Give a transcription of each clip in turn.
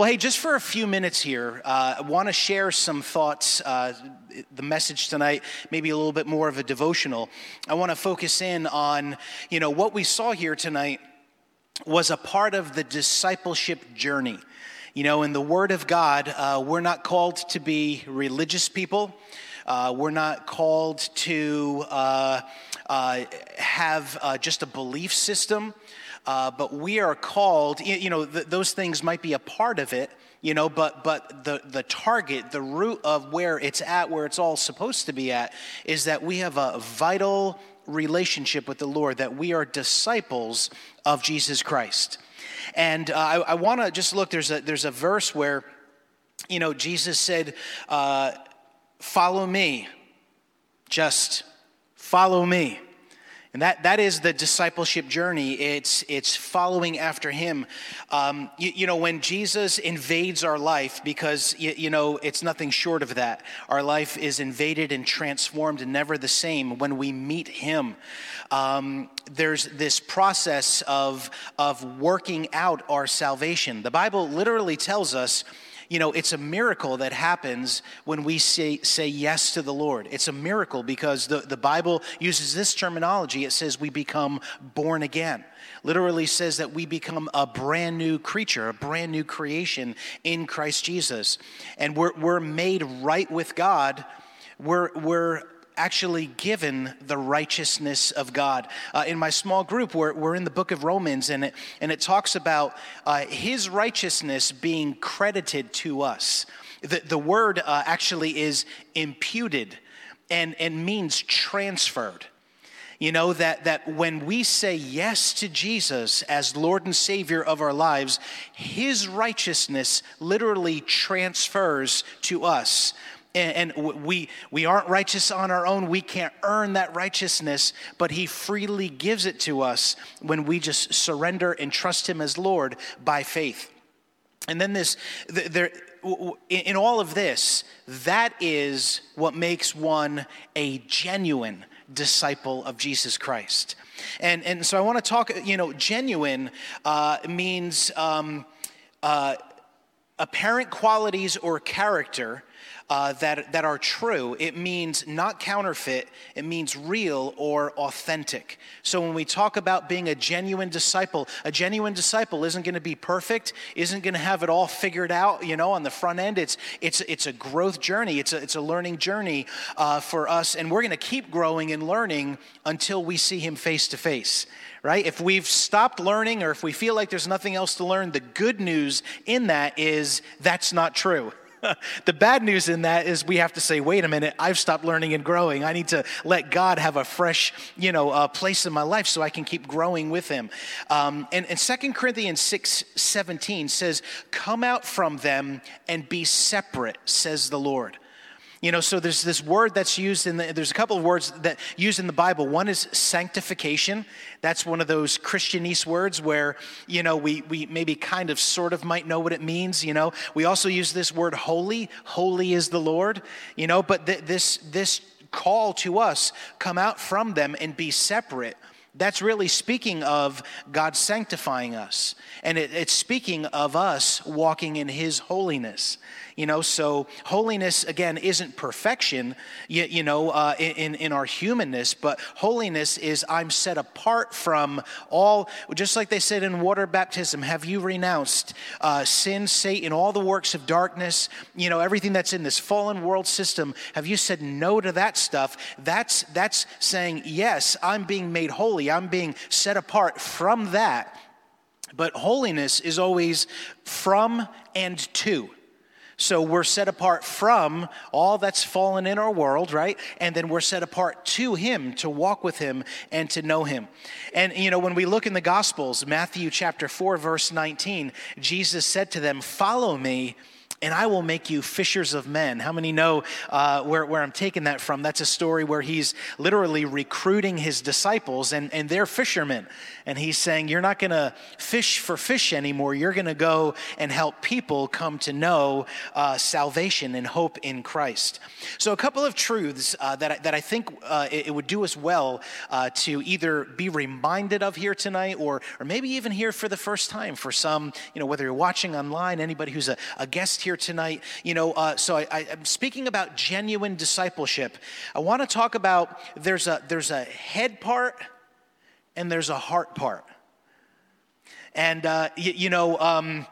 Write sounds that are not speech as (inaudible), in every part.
Well, hey, just for a few minutes here, uh, I want to share some thoughts. Uh, the message tonight, maybe a little bit more of a devotional. I want to focus in on, you know, what we saw here tonight was a part of the discipleship journey. You know, in the Word of God, uh, we're not called to be religious people. Uh, we're not called to uh, uh have uh, just a belief system. Uh, but we are called, you know, th- those things might be a part of it, you know, but, but the, the target, the root of where it's at, where it's all supposed to be at, is that we have a vital relationship with the Lord, that we are disciples of Jesus Christ. And uh, I, I want to just look, there's a, there's a verse where, you know, Jesus said, uh, Follow me, just follow me. And that, that is the discipleship journey. It's, it's following after him. Um, you, you, know, when Jesus invades our life, because, you, you, know, it's nothing short of that. Our life is invaded and transformed and never the same when we meet him. Um, there's this process of, of working out our salvation. The Bible literally tells us you know, it's a miracle that happens when we say, say yes to the Lord. It's a miracle because the, the Bible uses this terminology. It says we become born again. Literally says that we become a brand new creature, a brand new creation in Christ Jesus. And we're, we're made right with God. We're, we're actually given the righteousness of God. Uh, in my small group, we're, we're in the book of Romans, and it, and it talks about uh, his righteousness being credited to us. The, the word uh, actually is imputed and, and means transferred. You know, that, that when we say yes to Jesus as Lord and Savior of our lives, His righteousness literally transfers to us and, we, we aren't righteous on our own. We can't earn that righteousness, but He freely gives it to us when we just surrender and trust Him as Lord by faith. And then this, there, in all of this, that is what makes one a genuine disciple of Jesus Christ. And, and so I want to talk, you know, genuine uh, means um, uh, apparent qualities or character uh, that, that are true. It means not counterfeit, it means real or authentic. So when we talk about being a genuine disciple, a genuine disciple isn't going to be perfect, isn't going to have it all figured out, you know, on the front end. It's, it's, it's a growth journey, it's a, it's a learning journey uh, for us, and we're going to keep growing and learning until we see Him face to face right? If we've stopped learning or if we feel like there's nothing else to learn, the good news in that is that's not true. (laughs) the bad news in that is we have to say, wait a minute, I've stopped learning and growing. I need to let God have a fresh, you know, uh, place in my life so I can keep growing with Him. Um, and, and 2 Corinthians 6 17 says, Come out from them and be separate, says the Lord. You know, so there's this word that's used in the, there's a couple of words that used in the Bible. One is sanctification. That's one of those Christianese words where, you know, we, we maybe kind of sort of might know what it means, you know. We also use this word holy. Holy is the Lord, you know, but th- this, this call to us, come out from them and be separate. That's really speaking of God sanctifying us. And it, it's speaking of us walking in His holiness. You know, so holiness, again, isn't perfection, you, you know, uh, in, in our humanness, but holiness is I'm set apart from all, just like they said in water baptism, have you renounced uh, sin, Satan, all the works of darkness, you know, everything that's in this fallen world system? Have you said no to that stuff? That's, that's saying, yes, I'm being made holy, I'm being set apart from that. But holiness is always from and to. So we're set apart from all that's fallen in our world, right? And then we're set apart to Him, to walk with Him and to know Him. And, you know, when we look in the Gospels, Matthew chapter 4, verse 19, Jesus said to them, Follow me and I will make you fishers of men. How many know uh, where, where I'm taking that from? That's a story where he's literally recruiting his disciples, and, and they're fishermen. And he's saying, You're not going to fish for fish anymore. You're going to go and help people come to know uh, salvation and hope in Christ. So, a couple of truths uh, that, I, that I think uh, it, it, would do us well uh, to either be reminded of here tonight or, or maybe even here for the first time for some, you know, whether you're watching online, anybody who's a, a guest here here tonight. You know, uh, so I, I, am speaking about genuine discipleship. I want to talk about there's a there's a head part and there's a heart part. And uh, you, you know. Um,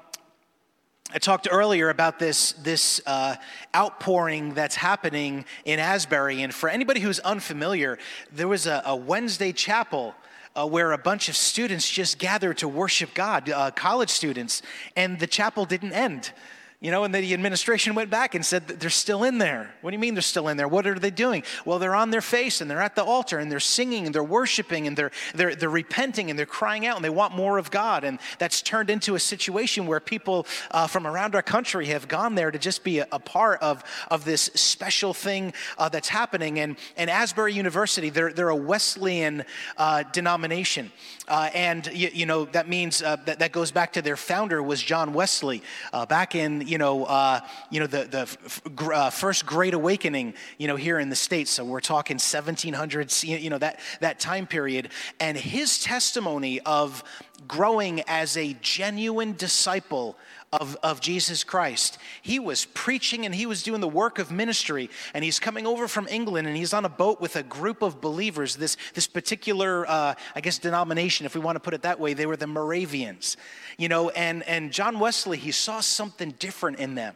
I talked earlier about this, this uh, outpouring that's happening in Asbury. And for anybody who's unfamiliar, there was a, a Wednesday chapel uh, where a bunch of students just gathered to worship God, uh, college students, and the chapel didn't end. You know, and the administration went back and said they're still in there. What do you mean they're still in there? What are they doing? Well, they're on their face and they're at the altar and they're singing and they're worshiping and they're, they're, they're repenting and they're crying out and they want more of God. And that's turned into a situation where people uh, from around our country have gone there to just be a, a part of, of this special thing uh, that's happening. And, and Asbury University, they're, they're a Wesleyan uh, denomination. Uh, and, you, you, know, that means uh, that, that goes back to their founder was John Wesley uh, back in you know, uh, you know the, the uh, first Great Awakening, you know, here in the States. So we're talking 1700s, you know, that, that time period. And his testimony of growing as a genuine disciple of, of Jesus Christ. He was preaching and he was doing the work of ministry, and he's coming over from England and he's on a boat with a group of believers, this, this particular, uh, I guess, denomination, if we want to put it that way. They were the Moravians, you know, and, and John Wesley, he saw something different in them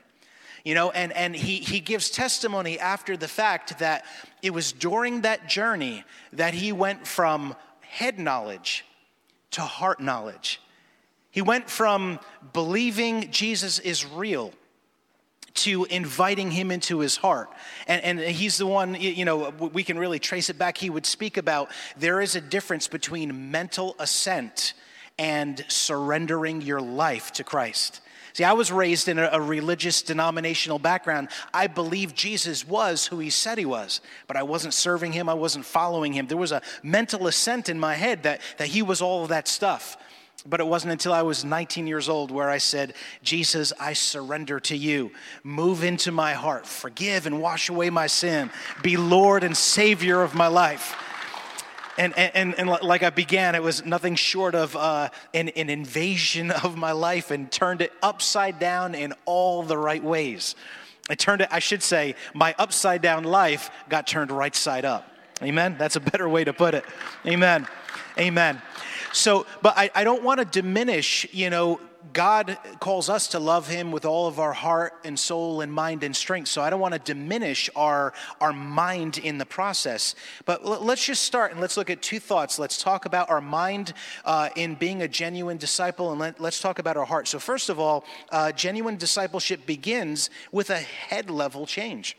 you know and, and he, he gives testimony after the fact that it was during that journey that he went from head knowledge to heart knowledge he went from believing Jesus is real to inviting him into his heart. And, and, he's the one, you know, we can really trace it back. He would speak about there is a difference between mental assent and surrendering your life to Christ. See, I was raised in a, a, religious denominational background. I believed Jesus was who he said he was, but I wasn't serving him, I wasn't following him. There was a mental assent in my head that, that he was all of that stuff. But it wasn't until I was 19 years old where I said, Jesus, I surrender to you. Move into my heart. Forgive and wash away my sin. Be Lord and Savior of my life. And, and, and, like I began, it was nothing short of uh, an, an invasion (laughs) of my life and turned it upside down in all the right ways. I turned it, I should say, my upside down life got turned right side up. Amen? That's a better way to put it. Amen. Amen. So, but I, I don't want to diminish, you know, God calls us to love Him with all of our heart and soul and mind and strength. So I don't want to diminish our, our mind in the process. But l- let's just start and let's look at two thoughts. Let's talk about our mind uh, in being a genuine disciple, and let, us talk about our heart. So, first of all, uh, genuine discipleship begins with a head level change.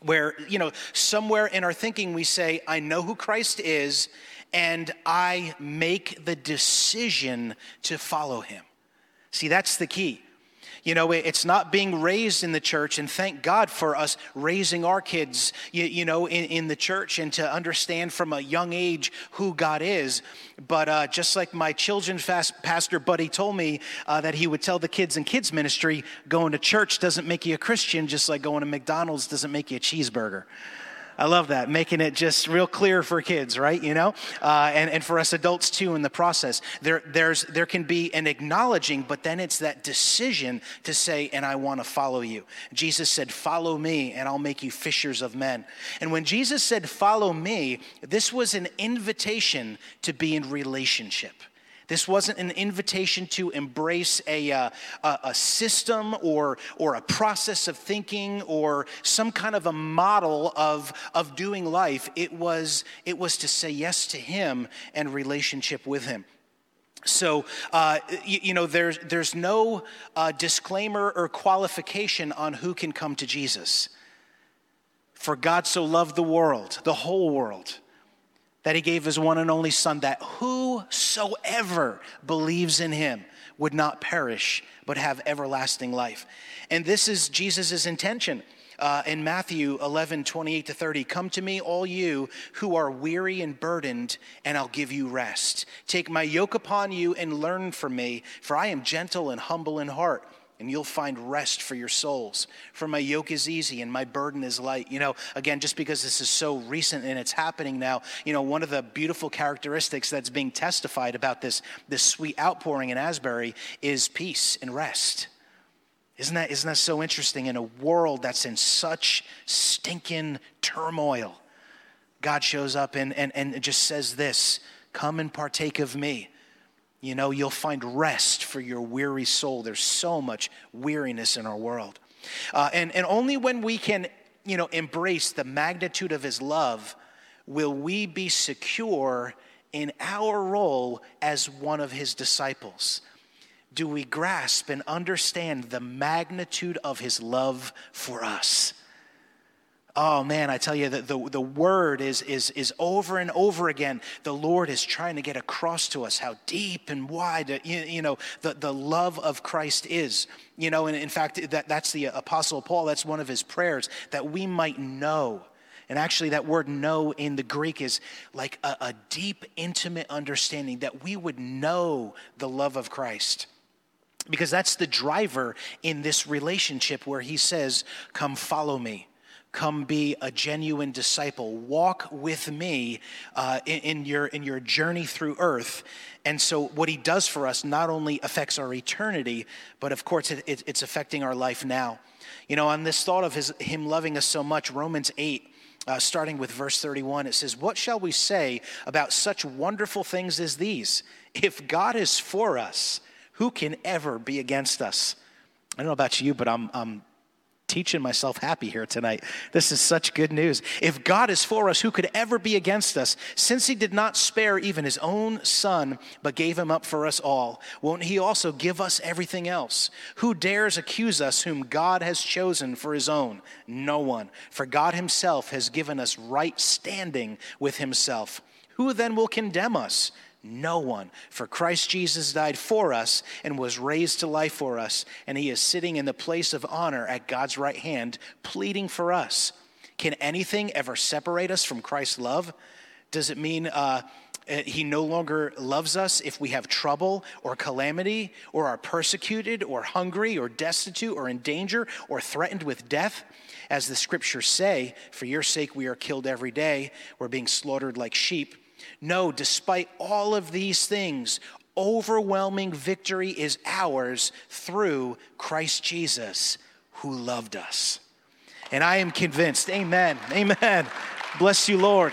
Where, you know, somewhere in our thinking we say, I know who Christ is and I make the decision to follow him. See, that's the key. You know, it's not being raised in the church, and thank God for us raising our kids, you, you know, in, in, the church and to understand from a young age who God is. But uh, just like my children's pastor buddy told me uh, that he would tell the kids in kids' ministry, going to church doesn't make you a Christian, just like going to McDonald's doesn't make you a cheeseburger. I love that, making it just real clear for kids, right? You know, uh, and, and for us adults too in the process. There, there's, there can be an acknowledging, but then it's that decision to say, and I want to follow you. Jesus said, Follow me, and I'll make you fishers of men. And when Jesus said, Follow me, this was an invitation to be in relationship. This wasn't an invitation to embrace a, uh, a, system or, or a process of thinking or some kind of a model of, of doing life. It was, it was to say yes to Him and relationship with Him. So, uh, you, you, know, there's, there's no uh, disclaimer or qualification on who can come to Jesus. For God so loved the world, the whole world that he gave his one and only Son, that whosoever believes in him would not perish, but have everlasting life. And this is Jesus' intention. Uh, in Matthew 11, 28 to 30, come to me, all you who are weary and burdened, and I'll give you rest. Take my yoke upon you and learn from me, for I am gentle and humble in heart and you'll find rest for your souls. For my yoke is easy and my burden is light. You know, again, just because this is so recent and it's happening now, you know, one of the beautiful characteristics that's being testified about this, this sweet outpouring in Asbury is peace and rest. Isn't that, isn't that so interesting in a world that's in such stinking turmoil? God shows up and, and, and just says this Come and partake of me. You know, you'll find rest for your weary soul. There's so much weariness in our world. Uh, and, and only when we can, you know, embrace the magnitude of his love will we be secure in our role as one of his disciples. Do we grasp and understand the magnitude of his love for us? Oh man, I tell you that the, the word is, is, is over and over again. The Lord is trying to get across to us how deep and wide, uh, you, you know, the, the love of Christ is. You know, and in fact, that, that's the Apostle Paul, that's one of his prayers, that we might know. And actually, that word know in the Greek is like a, a deep, intimate understanding that we would know the love of Christ because that's the driver in this relationship where he says, Come follow me. Come be a genuine disciple. Walk with me uh, in, in, your, in your journey through earth. And so, what he does for us not only affects our eternity, but of course, it, it, it's affecting our life now. You know, on this thought of his, him loving us so much, Romans 8, uh, starting with verse 31, it says, What shall we say about such wonderful things as these? If God is for us, who can ever be against us? I don't know about you, but I'm, I'm teaching myself happy here tonight. This is such good news. If God is for us, who could ever be against us? Since he did not spare even his own son, but gave him up for us all, won't he also give us everything else? Who dares accuse us whom God has chosen for his own? No one. For God himself has given us right standing with himself. Who then will condemn us? No one. For Christ Jesus died for us and was raised to life for us, and he is sitting in the place of honor at God's right hand, pleading for us. Can anything ever separate us from Christ's love? Does it mean uh, eh, he no longer loves us if we have trouble or calamity, or are persecuted, or hungry, or destitute, or in danger, or threatened with death? As the scriptures say, for your sake we are killed every day, we're being slaughtered like sheep. No, despite all of these things, overwhelming victory is ours through Christ Jesus, who loved us. And I am convinced, amen, amen. Bless you, Lord.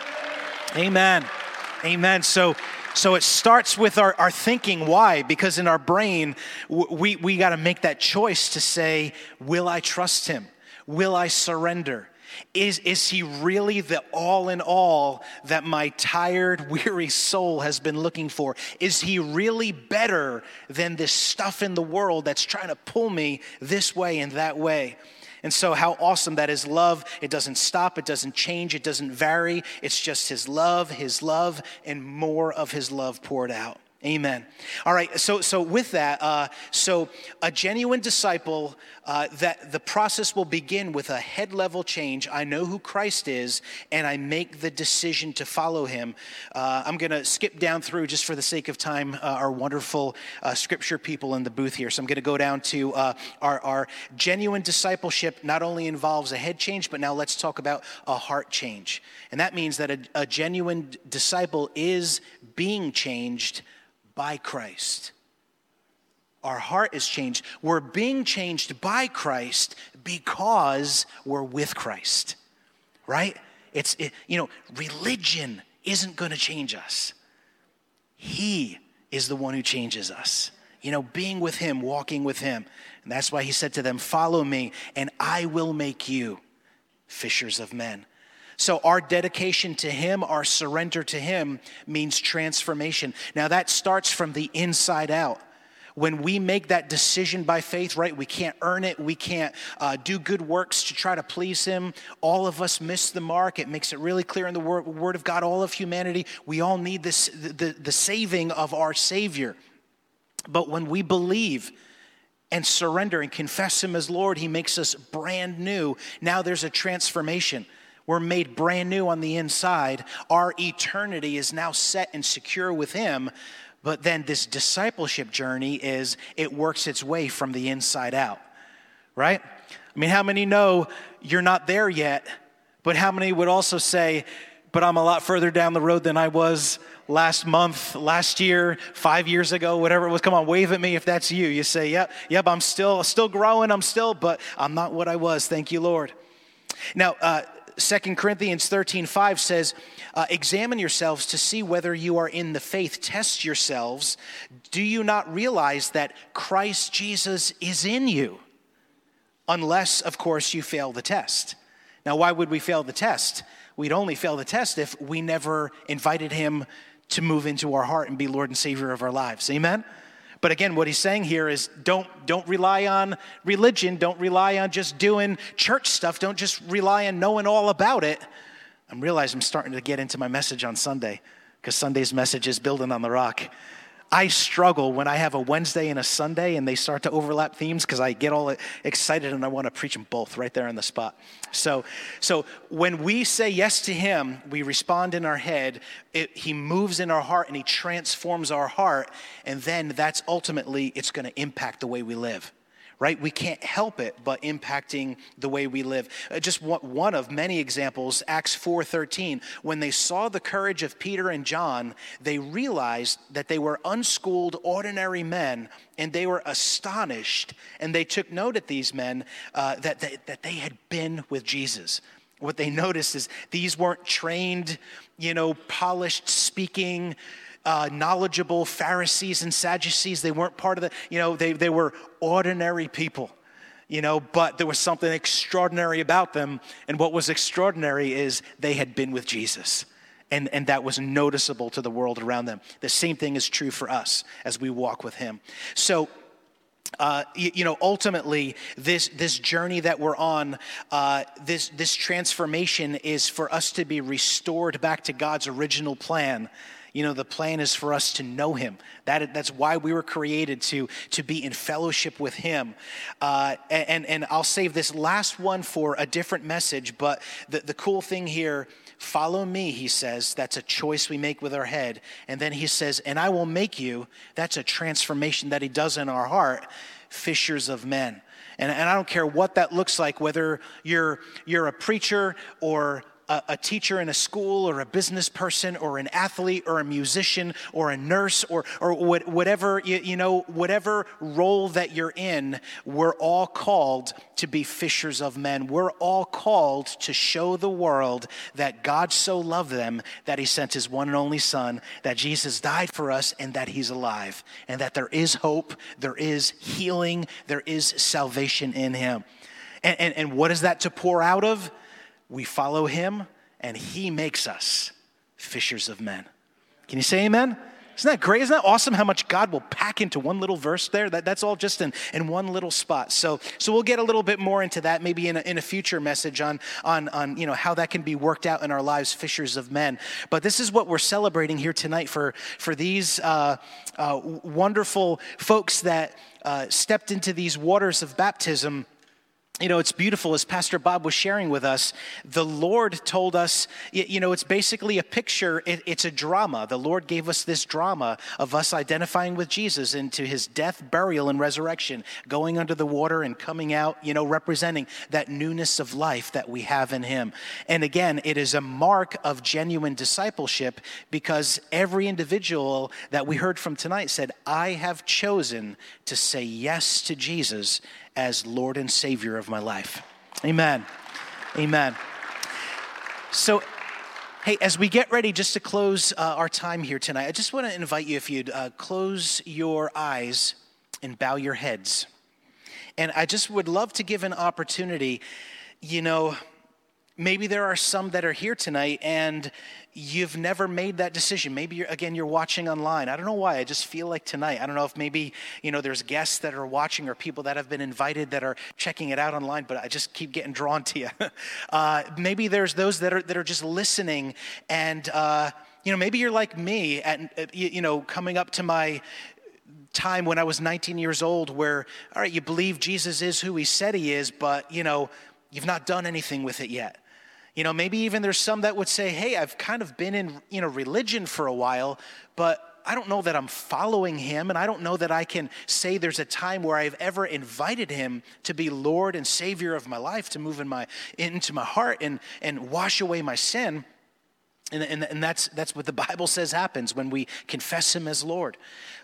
Amen. Amen. So, so it starts with our, our thinking. Why? Because in our brain, we, we got to make that choice to say, Will I trust him? Will I surrender? Is, is he really the all in all that my tired, (laughs) weary soul has been looking for? Is he really better than this stuff in the world that's trying to pull me this way and that way? And so, how awesome that is love. It doesn't stop, it doesn't change, it doesn't vary. It's just His love, His love, and more of His love poured out. Amen. All right. So, so with that, uh, so a genuine disciple, uh, that the process will begin with a head level change. I know who Christ is, and I make the decision to follow Him. Uh, I'm going to skip down through just for the sake of time. Uh, our wonderful uh, scripture people in the booth here. So I'm going to go down to uh, our, our genuine discipleship. Not only involves a head change, but now let's talk about a heart change, and that means that a, a genuine disciple is being changed by Christ. Our heart is changed. We're being changed by Christ because we're with Christ, right? It's, it, you know, religion isn't going to change us. He is the one who changes us. you know, being with him, walking with him. And that's why he said to them, Follow me, and I will make you fishers of men. So, our dedication to Him, our surrender to Him, means transformation. Now, that starts from the inside out. When we make that decision by faith, right, we can't earn it. We can't uh, do good works to try to please Him. All of us miss the mark. It makes it really clear in the Word, word of God, all of humanity, we all need this, the, the saving of our Savior. But when we believe, and surrender and confess Him as Lord, He makes us brand new. Now there's a transformation. We're made brand new on the inside. Our eternity is now set and secure with Him. But then this discipleship journey is it works its way from the inside out, right? I mean, how many know you're not there yet? But how many would also say, but I'm a lot further down the road than I was last month, last year, five years ago, whatever it was. Come on, wave at me if that's you. You say, yep, yep, I'm still, still growing, I'm still, but I'm not what I was. Thank you, Lord. Now, uh, 2 Corinthians 13, 5 says, uh, Examine yourselves to see whether you are in the faith. Test yourselves. Do you not realize that Christ Jesus is in you? Unless, of course, you fail the test. Now, why would we fail the test? We'd only fail the test if we never invited him to move into our heart and be Lord and Savior of our lives. Amen? But again, what he's saying here is don't, don't rely on religion. Don't rely on just doing church stuff. Don't just rely on knowing all about it. I'm realizing I'm starting to get into my message on Sunday because Sunday's message is building on the rock. I struggle when I have a Wednesday and a Sunday and they start to overlap themes because I get all excited and I want to preach them both right there on the spot. So, so when we say yes to Him, we respond in our head. It, he moves in our heart and He transforms our heart, and then that's ultimately it's going to impact the way we live right? We can't help it but impacting the way we live. Uh, just one of many examples, Acts 4:13, when they saw the courage of Peter and John, they realized that they were unschooled ordinary men and they were astonished and they took note at these men uh, that, they, that they had been with Jesus what they noticed is these weren't trained, you know, polished speaking uh, knowledgeable Pharisees and Sadducees. They weren't part of the, you know, they, they were ordinary people, you know, but there was something extraordinary about them. And what was extraordinary is they had been with Jesus. And, and that was noticeable to the world around them. The same thing is true for us as we walk with Him. So, uh, you, you, know, ultimately, this this journey that we're on, uh, this this transformation is for us to be restored back to God's original plan you know, the plan is for us to know Him. That, that's why we were created to, to be in fellowship with Him. Uh, and, and I'll save this last one for a different message, but the, the cool thing here follow me, he says. That's a choice we make with our head. And then he says, and I will make you. That's a transformation that he does in our heart fishers of men. And, and I don't care what that looks like, whether you're, you're a preacher or a, a, teacher in a school or a business person or an athlete or a musician or a nurse or, or what, whatever, you, you know, whatever role that you're in, we're all called to be fishers of men. We're all called to show the world that God so loved them that he sent his one and only son, that Jesus died for us and that he's alive and that there is hope, there is healing, there is salvation in him. And, and, and what is that to pour out of? We follow him, and he makes us fishers of men. Can you say amen? Isn't that great? Isn't that awesome how much God will pack into one little verse there? That, that's all just in, in one little spot. So, so we'll get a little bit more into that maybe in a, in a future message on, on, on you know, how that can be worked out in our lives, fishers of men. But this is what we're celebrating here tonight for, for these uh, uh, wonderful folks that uh, stepped into these waters of baptism you know, it's beautiful as Pastor Bob was sharing with us. The Lord told us, you know, it's basically a picture, it, it's a drama. The Lord gave us this drama of us identifying with Jesus into his death, burial, and resurrection, going under the water and coming out, you know, representing that newness of life that we have in him. And again, it is a mark of genuine discipleship because every individual that we heard from tonight said, I have chosen to say yes to Jesus as Lord and Savior of my life. Amen. Amen. So, hey, as we get ready just to close uh, our time here tonight, I just want to invite you if you'd uh, close your eyes and bow your heads. And I just would love to give an opportunity. You know, maybe there are some that are here tonight and you've never made that decision. Maybe you're, again, you're watching online. I don't know why. I just feel like tonight. I don't know if maybe, you know, there's guests that are watching or people that have been invited that are checking it out online, but I just keep getting drawn to you. (laughs) uh, maybe there's those that are, that are just listening and, uh, you know, maybe you're like me at, you know, coming up to my time when I was 19 years old where, all right, you believe Jesus is who he said he is, but, you know, you've not done anything with it yet. You know, maybe even there's some that would say, hey, I've kind of been in, you know, religion for a while, but I don't know that I'm following him, and I don't know that I can say there's a time where I've ever invited him to be Lord and Savior of my life, to move in my, into my heart and, and wash away my sin. And, and, and that's, that's what the Bible says happens when we confess him as Lord.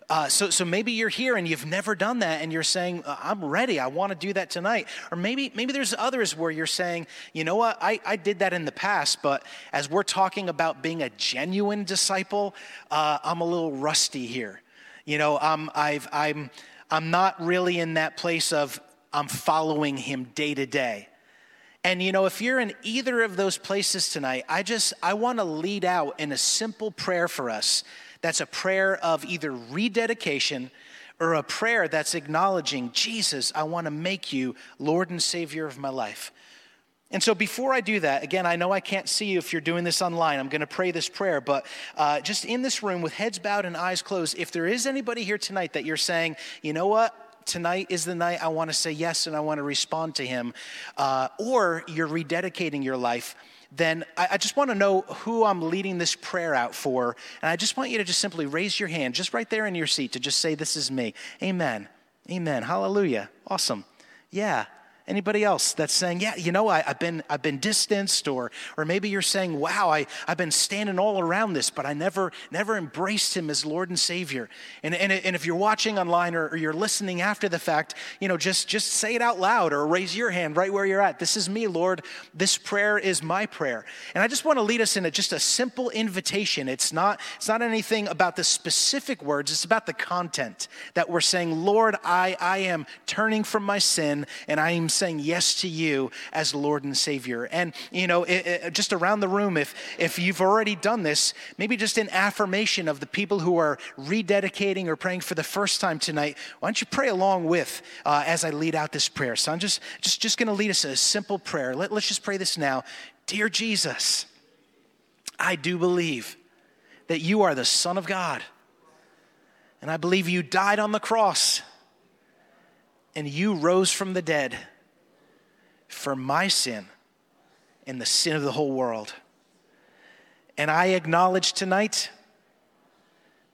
Uh, so, so maybe you're here and you've never done that and you're saying, uh, I'm ready, I want to do that tonight. Or maybe, maybe there's others where you're saying, you know what, I, I did that in the past, but as we're talking about being a genuine disciple, uh, I'm a little rusty here. You know, um, I've, I'm, I'm not really in that place of I'm following him day to day. And you know, if you're in either of those places tonight, I just I want to lead out in a simple prayer for us that's a prayer of either rededication or a prayer that's acknowledging, Jesus, I want to make you Lord and Savior of my life. And so, before I do that, again, I know I can't see you if you're doing this online. I'm going to pray this prayer, but uh, just in this room with heads bowed and eyes closed, if there is anybody here tonight that you're saying, you know what, tonight is the night I want to say yes and I want to respond to Him, uh, or you're rededicating your life, then I, I just want to know who I'm leading this prayer out for. And I just want you to just simply raise your hand, just right there in your seat, to just say, This is me. Amen. Amen. Hallelujah. Awesome. Yeah. Anybody else that's saying, yeah, you know, I, have been, I've been distanced, or, or maybe you're saying, wow, I, I've been standing all around this, but I never, never embraced him as Lord and Savior. And, and, and if you're watching online or, or you're listening after the fact, you know, just, just say it out loud or raise your hand right where you're at. This is me, Lord. This prayer is my prayer. And I just want to lead us in a, just a simple invitation. It's not, it's not anything about the specific words, it's about the content that we're saying, Lord, I, I am turning from my sin and I am saying yes to you as Lord and Savior. And, you know, it, it, just around the room, if, if you've already done this, maybe just an affirmation of the people who are rededicating or praying for the first time tonight, why don't you pray along with uh, as I lead out this prayer? So I'm just, just, just going to lead us a simple prayer. Let, let's just pray this now. Dear Jesus, I do believe that you are the Son of God. And I believe you died on the cross and you rose from the dead for my sin and the sin of the whole world. And I acknowledge tonight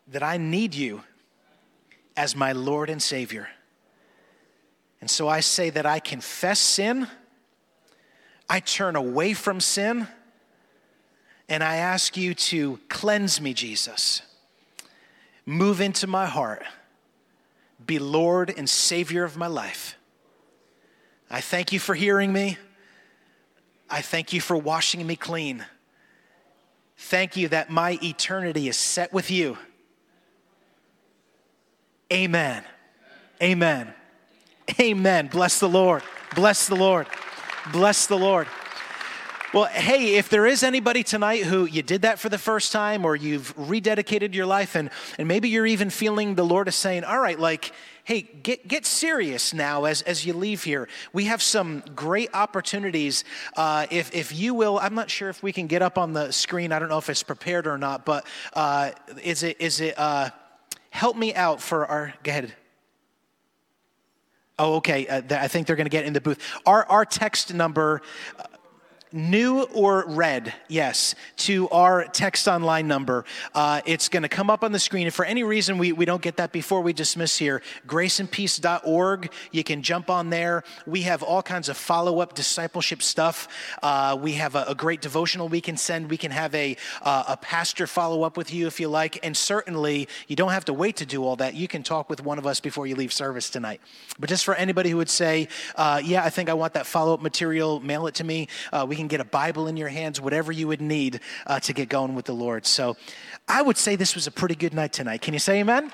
that I need you as my Lord and Savior. And so I say that I confess sin, I turn away from sin, and I ask you to cleanse me, Jesus. Move into my heart, be Lord and Savior of my life. I thank you for hearing me. I thank you for washing me clean. Thank you that my eternity is set with you. Amen. Amen. Amen. Bless the Lord. Bless the Lord. Bless the Lord. Well, hey, if there is anybody tonight who you did that for the first time or you've rededicated your life and, and maybe you're even feeling the Lord is saying, all right, like, hey, get, get serious now as, as you leave here. We have some great opportunities. Uh, if, if you will, I'm not sure if we can get up on the screen. I don't know if it's prepared or not, but uh, is it, is it uh, help me out for our, go ahead. Oh, okay. Uh, I think they're going to get in the booth. Our, our text number, uh, new or red, yes, to our text online number. Uh, it's going to come up on the screen. If for any reason we, we don't get that before we dismiss here, graceandpeace.org, you can jump on there. We have all kinds of follow up discipleship stuff. Uh, we have a, a, great devotional we can send. We can have a, uh, a pastor follow up with you if you like. And certainly, you don't have to wait to do all that. You can talk with one of us before you leave service tonight. But just for anybody who would say, uh, yeah, I think I want that follow up material, mail it to me. Uh, we can can get a Bible in your hands, whatever you would need uh, to get going with the Lord. So I would say this was a pretty good night tonight. Can you say amen?